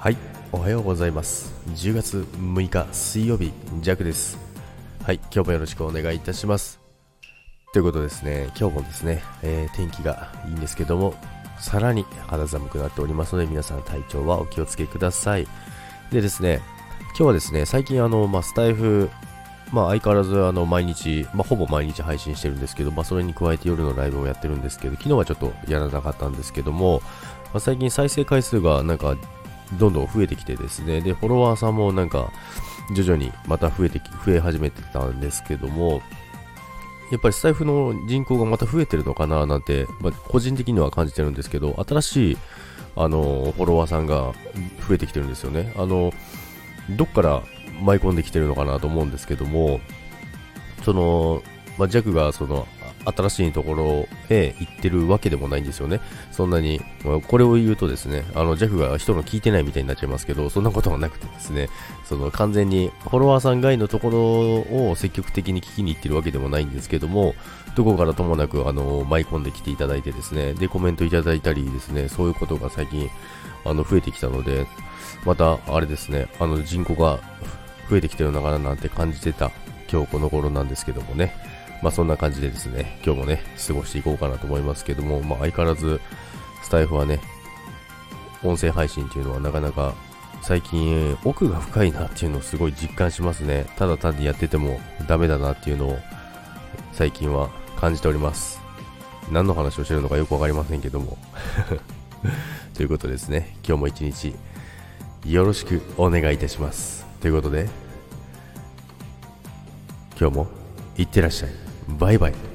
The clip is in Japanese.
はい。おはようございます。10月6日水曜日ジャックです。はい。今日もよろしくお願いいたします。ということですね。今日もですね、えー、天気がいいんですけどもさらに肌寒くなっておりますので皆さん体調はお気をつけください。でですね今日はですね最近あの、まあ、スタイフまあ相変わらずあの毎日、まあほぼ毎日配信してるんですけど、まあそれに加えて夜のライブをやってるんですけど、昨日はちょっとやらなかったんですけども、まあ、最近再生回数がなんかどんどん増えてきてですね、で、フォロワーさんもなんか徐々にまた増えてき、増え始めてたんですけども、やっぱりスタイフの人口がまた増えてるのかななんて、まあ、個人的には感じてるんですけど、新しいあのフォロワーさんが増えてきてるんですよね。あのどっから舞い込んできてるのかなと思うんですけども、その、まあ、ジャックがその新しいところへ行ってるわけでもないんですよね。そんなに、これを言うとですね、あの、ジャックが人の聞いてないみたいになっちゃいますけど、そんなことはなくてですね、その完全にフォロワーさん外のところを積極的に聞きに行ってるわけでもないんですけども、どこからともなく、あの、舞い込んできていただいてですね、で、コメントいただいたりですね、そういうことが最近、あの、増えてきたので、また、あれですね、あの、人口が増えてきてるのかななんて感じてた今日この頃なんですけどもね。まあそんな感じでですね、今日もね、過ごしていこうかなと思いますけども、まあ相変わらず、スタイフはね、音声配信っていうのはなかなか最近奥が深いなっていうのをすごい実感しますね。ただ単にやっててもダメだなっていうのを最近は感じております。何の話をしてるのかよくわかりませんけども。ということですね、今日も一日よろしくお願いいたします。ということで、今日もいってらっしゃい。バイバイ。